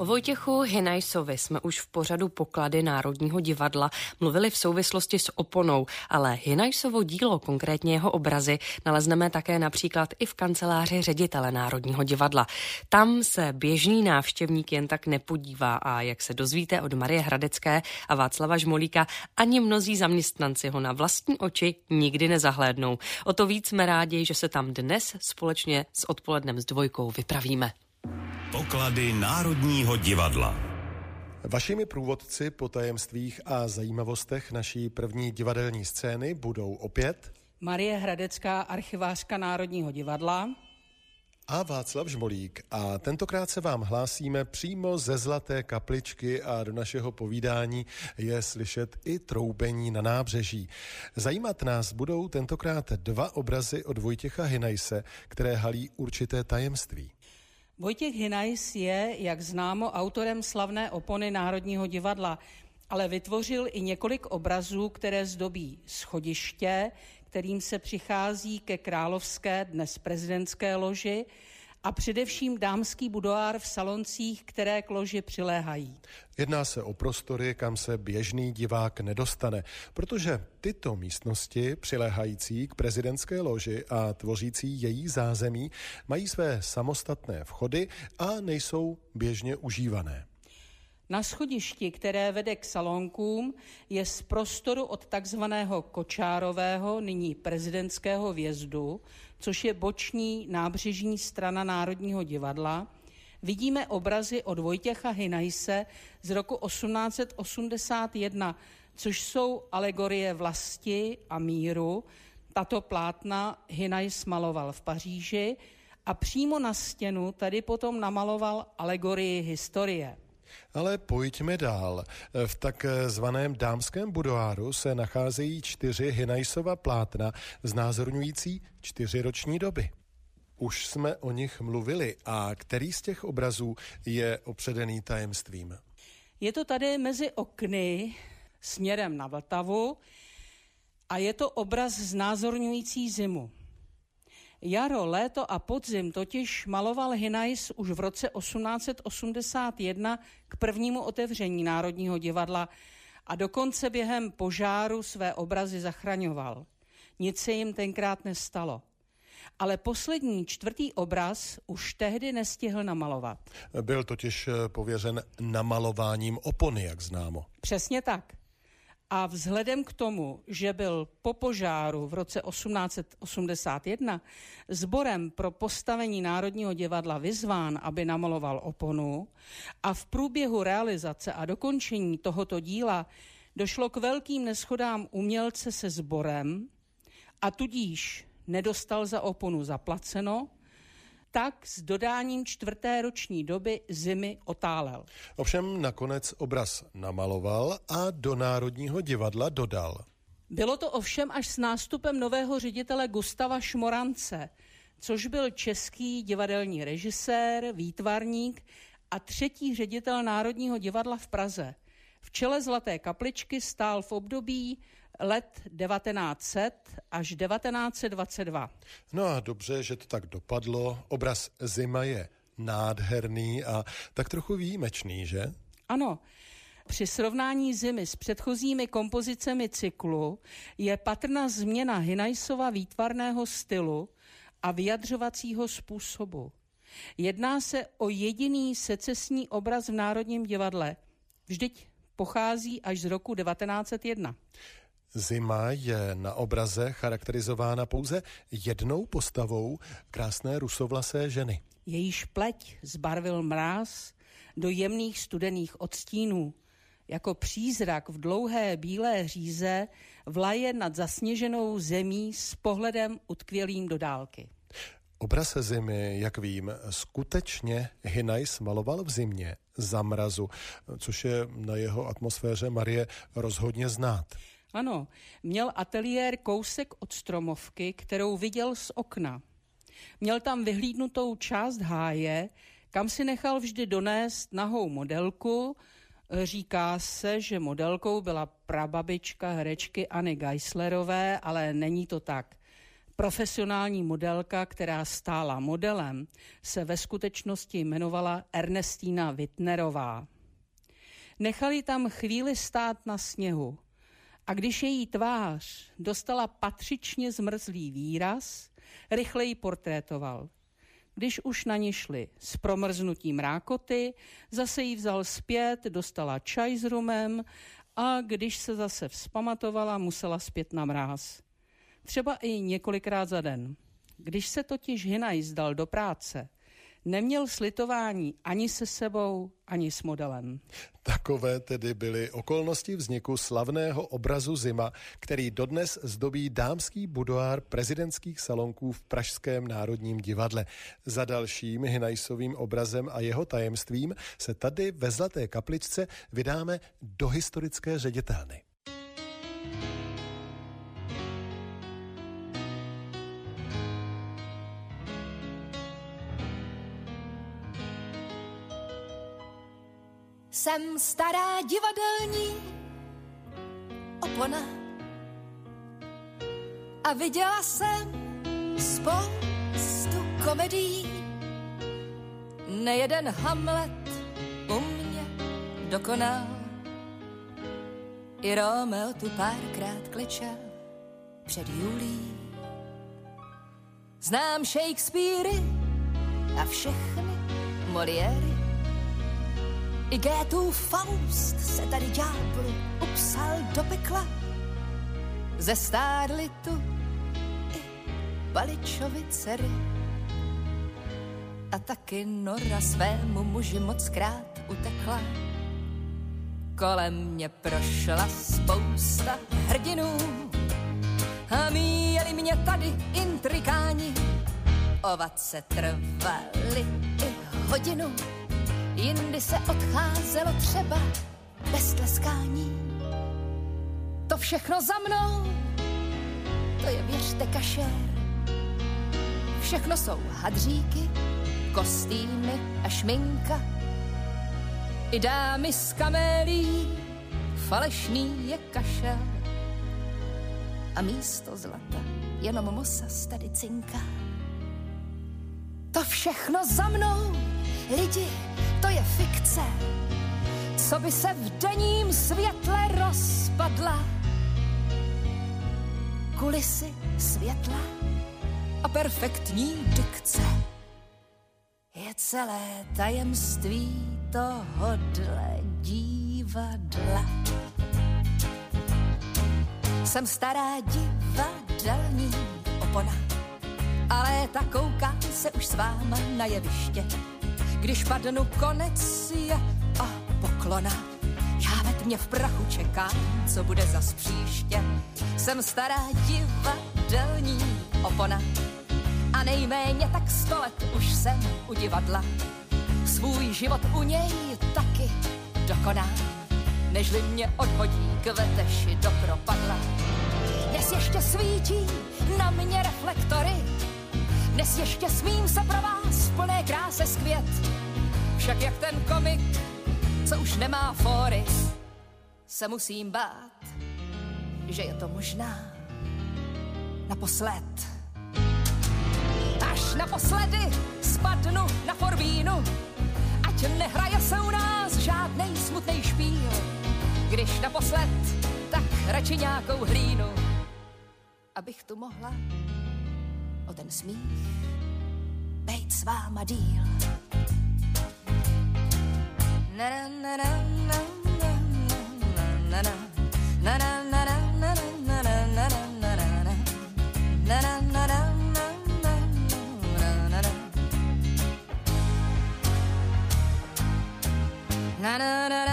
O Vojtěchu Hinajsovi jsme už v pořadu poklady Národního divadla mluvili v souvislosti s oponou, ale Hinajsovo dílo, konkrétně jeho obrazy, nalezneme také například i v kanceláři ředitele Národního divadla. Tam se běžný návštěvník jen tak nepodívá a jak se dozvíte od Marie Hradecké a Václava Žmolíka, ani mnozí zaměstnanci ho na vlastní oči nikdy nezahlédnou. O to víc jsme rádi, že se tam dnes společně s odpolednem s dvojkou vypravíme. Poklady Národního divadla. Vašimi průvodci po tajemstvích a zajímavostech naší první divadelní scény budou opět Marie Hradecká, archivářka Národního divadla a Václav Žmolík. A tentokrát se vám hlásíme přímo ze Zlaté kapličky a do našeho povídání je slyšet i troubení na nábřeží. Zajímat nás budou tentokrát dva obrazy od Vojtěcha Hinajse, které halí určité tajemství. Vojtěch Hinajs je, jak známo, autorem slavné opony Národního divadla, ale vytvořil i několik obrazů, které zdobí schodiště, kterým se přichází ke královské, dnes prezidentské loži, a především dámský budoár v saloncích, které k loži přiléhají. Jedná se o prostory, kam se běžný divák nedostane, protože tyto místnosti, přiléhající k prezidentské loži a tvořící její zázemí, mají své samostatné vchody a nejsou běžně užívané. Na schodišti, které vede k salonkům, je z prostoru od takzvaného Kočárového, nyní prezidentského vjezdu, což je boční nábřežní strana Národního divadla, vidíme obrazy od Vojtěcha Hinajse z roku 1881, což jsou alegorie vlasti a míru. Tato plátna Hinajs maloval v Paříži a přímo na stěnu tady potom namaloval alegorii historie. Ale pojďme dál. V takzvaném dámském budoáru se nacházejí čtyři Hinajsova plátna znázorňující čtyřiroční doby. Už jsme o nich mluvili a který z těch obrazů je opředený tajemstvím? Je to tady mezi okny směrem na Vltavu a je to obraz znázorňující zimu. Jaro, léto a podzim totiž maloval Hinajs už v roce 1881 k prvnímu otevření Národního divadla a dokonce během požáru své obrazy zachraňoval. Nic se jim tenkrát nestalo. Ale poslední čtvrtý obraz už tehdy nestihl namalovat. Byl totiž pověřen namalováním opony, jak známo. Přesně tak. A vzhledem k tomu, že byl po požáru v roce 1881 sborem pro postavení Národního divadla vyzván, aby namaloval oponu, a v průběhu realizace a dokončení tohoto díla došlo k velkým neschodám umělce se sborem a tudíž nedostal za oponu zaplaceno, tak s dodáním čtvrté roční doby zimy otálel. Ovšem nakonec obraz namaloval a do Národního divadla dodal. Bylo to ovšem až s nástupem nového ředitele Gustava Šmorance, což byl český divadelní režisér, výtvarník a třetí ředitel Národního divadla v Praze. V čele Zlaté kapličky stál v období let 1900 až 1922. No a dobře, že to tak dopadlo. Obraz Zima je nádherný a tak trochu výjimečný, že? Ano. Při srovnání zimy s předchozími kompozicemi cyklu je patrná změna Hinajsova výtvarného stylu a vyjadřovacího způsobu. Jedná se o jediný secesní obraz v Národním divadle. Vždyť pochází až z roku 1901. Zima je na obraze charakterizována pouze jednou postavou krásné rusovlasé ženy. Jejíž pleť zbarvil mráz do jemných studených odstínů. Jako přízrak v dlouhé bílé říze vlaje nad zasněženou zemí s pohledem utkvělým do dálky. Obraz zimy, jak vím, skutečně Hinajs maloval v zimě, za mrazu, což je na jeho atmosféře Marie rozhodně znát. Ano, měl ateliér kousek od stromovky, kterou viděl z okna. Měl tam vyhlídnutou část háje, kam si nechal vždy donést nahou modelku. Říká se, že modelkou byla prababička herečky Anny Geislerové, ale není to tak. Profesionální modelka, která stála modelem, se ve skutečnosti jmenovala Ernestína Wittnerová. Nechali tam chvíli stát na sněhu a když její tvář dostala patřičně zmrzlý výraz, rychle ji portrétoval. Když už na ní šli s promrznutím rákoty, zase ji vzal zpět, dostala čaj s rumem a když se zase vzpamatovala, musela zpět na mráz. Třeba i několikrát za den. Když se totiž Hinaj zdal do práce, neměl slitování ani se sebou, ani s modelem. Takové tedy byly okolnosti vzniku slavného obrazu Zima, který dodnes zdobí dámský budoár prezidentských salonků v Pražském národním divadle. Za dalším Hinajsovým obrazem a jeho tajemstvím se tady ve Zlaté kapličce vydáme do historické ředitelny. Jsem stará divadelní opona a viděla jsem spoustu komedií. Nejeden Hamlet u mě dokonal. I Romeo tu párkrát klečel před Julí. Znám Shakespeare a všechny Moliéry i Gétův Faust se tady ďáblu upsal do pekla. Ze Starlitu i Baličovi dcery. A taky Nora svému muži moc krát utekla. Kolem mě prošla spousta hrdinů a míjeli mě tady intrikáni. Ovace trvaly i hodinu jindy se odcházelo třeba bez tleskání. To všechno za mnou, to je věřte kašér. Všechno jsou hadříky, kostýmy a šminka. I dámy z kamélí, falešný je kašel. A místo zlata jenom mosas tady cinká. To všechno za mnou, lidi, to je fikce, co by se v denním světle rozpadla. Kulisy světla a perfektní dikce je celé tajemství tohodle divadla. Jsem stará divadelní opona, ale ta kouká se už s váma na jeviště když padnu konec je a poklona. Já ve tmě v prachu čekám, co bude za příště. Jsem stará divadelní opona a nejméně tak sto let už jsem u divadla. Svůj život u něj taky dokonám, nežli mě odhodí k veteši do propadla. Dnes ještě svítí na mě reflektory, dnes ještě smím se pro vás v plné kráse skvět. Však jak ten komik, co už nemá fóry, se musím bát, že je to možná naposled. Až naposledy spadnu na forbínu, ať nehraje se u nás žádnej smutný špíl. Když naposled, tak radši nějakou hlínu, abych tu mohla o ten smích bejt s váma díl. Na na na na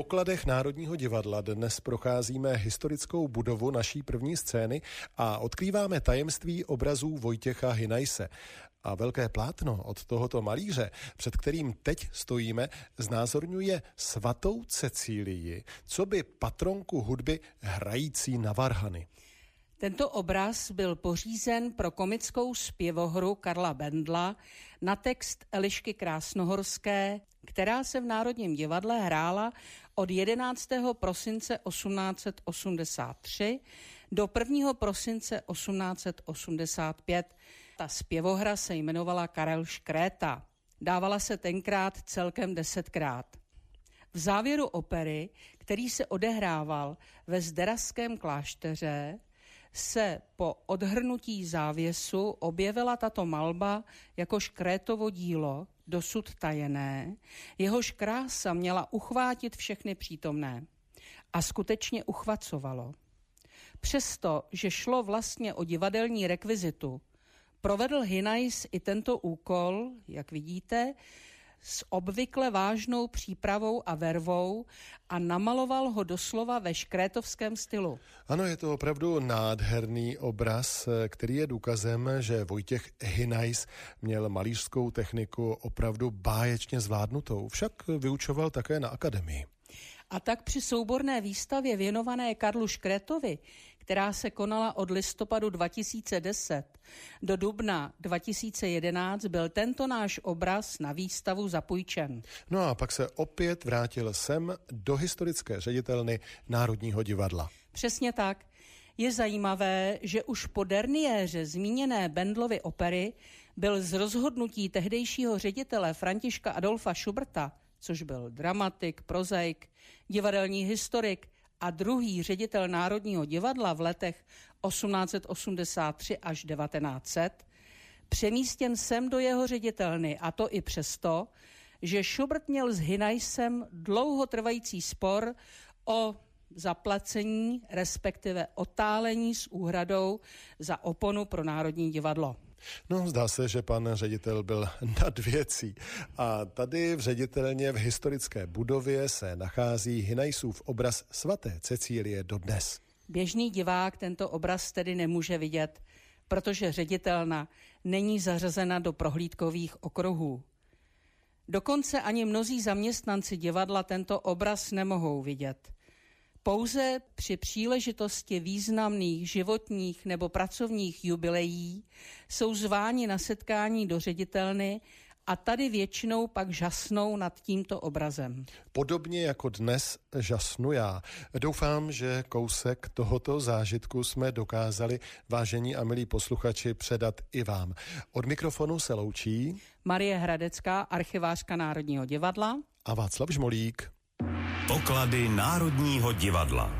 pokladech Národního divadla dnes procházíme historickou budovu naší první scény a odkrýváme tajemství obrazů Vojtěcha Hinajse. A velké plátno od tohoto malíře, před kterým teď stojíme, znázorňuje svatou Cecílii, co by patronku hudby hrající na varhany. Tento obraz byl pořízen pro komickou zpěvohru Karla Bendla na text Elišky Krásnohorské, která se v Národním divadle hrála od 11. prosince 1883 do 1. prosince 1885. Ta zpěvohra se jmenovala Karel Škréta. Dávala se tenkrát celkem desetkrát. V závěru opery, který se odehrával ve Zderaském klášteře, se po odhrnutí závěsu objevila tato malba jako škrétovo dílo, dosud tajené, jehož krása měla uchvátit všechny přítomné. A skutečně uchvacovalo. Přesto, že šlo vlastně o divadelní rekvizitu, provedl Hinajs i tento úkol, jak vidíte, s obvykle vážnou přípravou a vervou a namaloval ho doslova ve škrétovském stylu. Ano, je to opravdu nádherný obraz, který je důkazem, že Vojtěch Hinajs měl malířskou techniku opravdu báječně zvládnutou, však vyučoval také na akademii. A tak při souborné výstavě věnované Karlu Škretovi, která se konala od listopadu 2010 do dubna 2011, byl tento náš obraz na výstavu zapůjčen. No a pak se opět vrátil sem do historické ředitelny Národního divadla. Přesně tak. Je zajímavé, že už po derniéře zmíněné Bendlovy opery byl z rozhodnutí tehdejšího ředitele Františka Adolfa Schuberta což byl dramatik, prozaik, divadelní historik a druhý ředitel Národního divadla v letech 1883 až 1900, přemístěn sem do jeho ředitelny a to i přesto, že Schubert měl s Hinajsem dlouhotrvající spor o zaplacení, respektive otálení s úhradou za oponu pro Národní divadlo. No, zdá se, že pan ředitel byl nad věcí. A tady v ředitelně v historické budově se nachází Hinajsův obraz svaté Cecílie dodnes. Běžný divák tento obraz tedy nemůže vidět, protože ředitelna není zařazena do prohlídkových okruhů. Dokonce ani mnozí zaměstnanci divadla tento obraz nemohou vidět. Pouze při příležitosti významných životních nebo pracovních jubileí jsou zváni na setkání do ředitelny a tady většinou pak žasnou nad tímto obrazem. Podobně jako dnes žasnu já. Doufám, že kousek tohoto zážitku jsme dokázali, vážení a milí posluchači, předat i vám. Od mikrofonu se loučí Marie Hradecká, archivářka Národního divadla a Václav Žmolík. Poklady Národního divadla.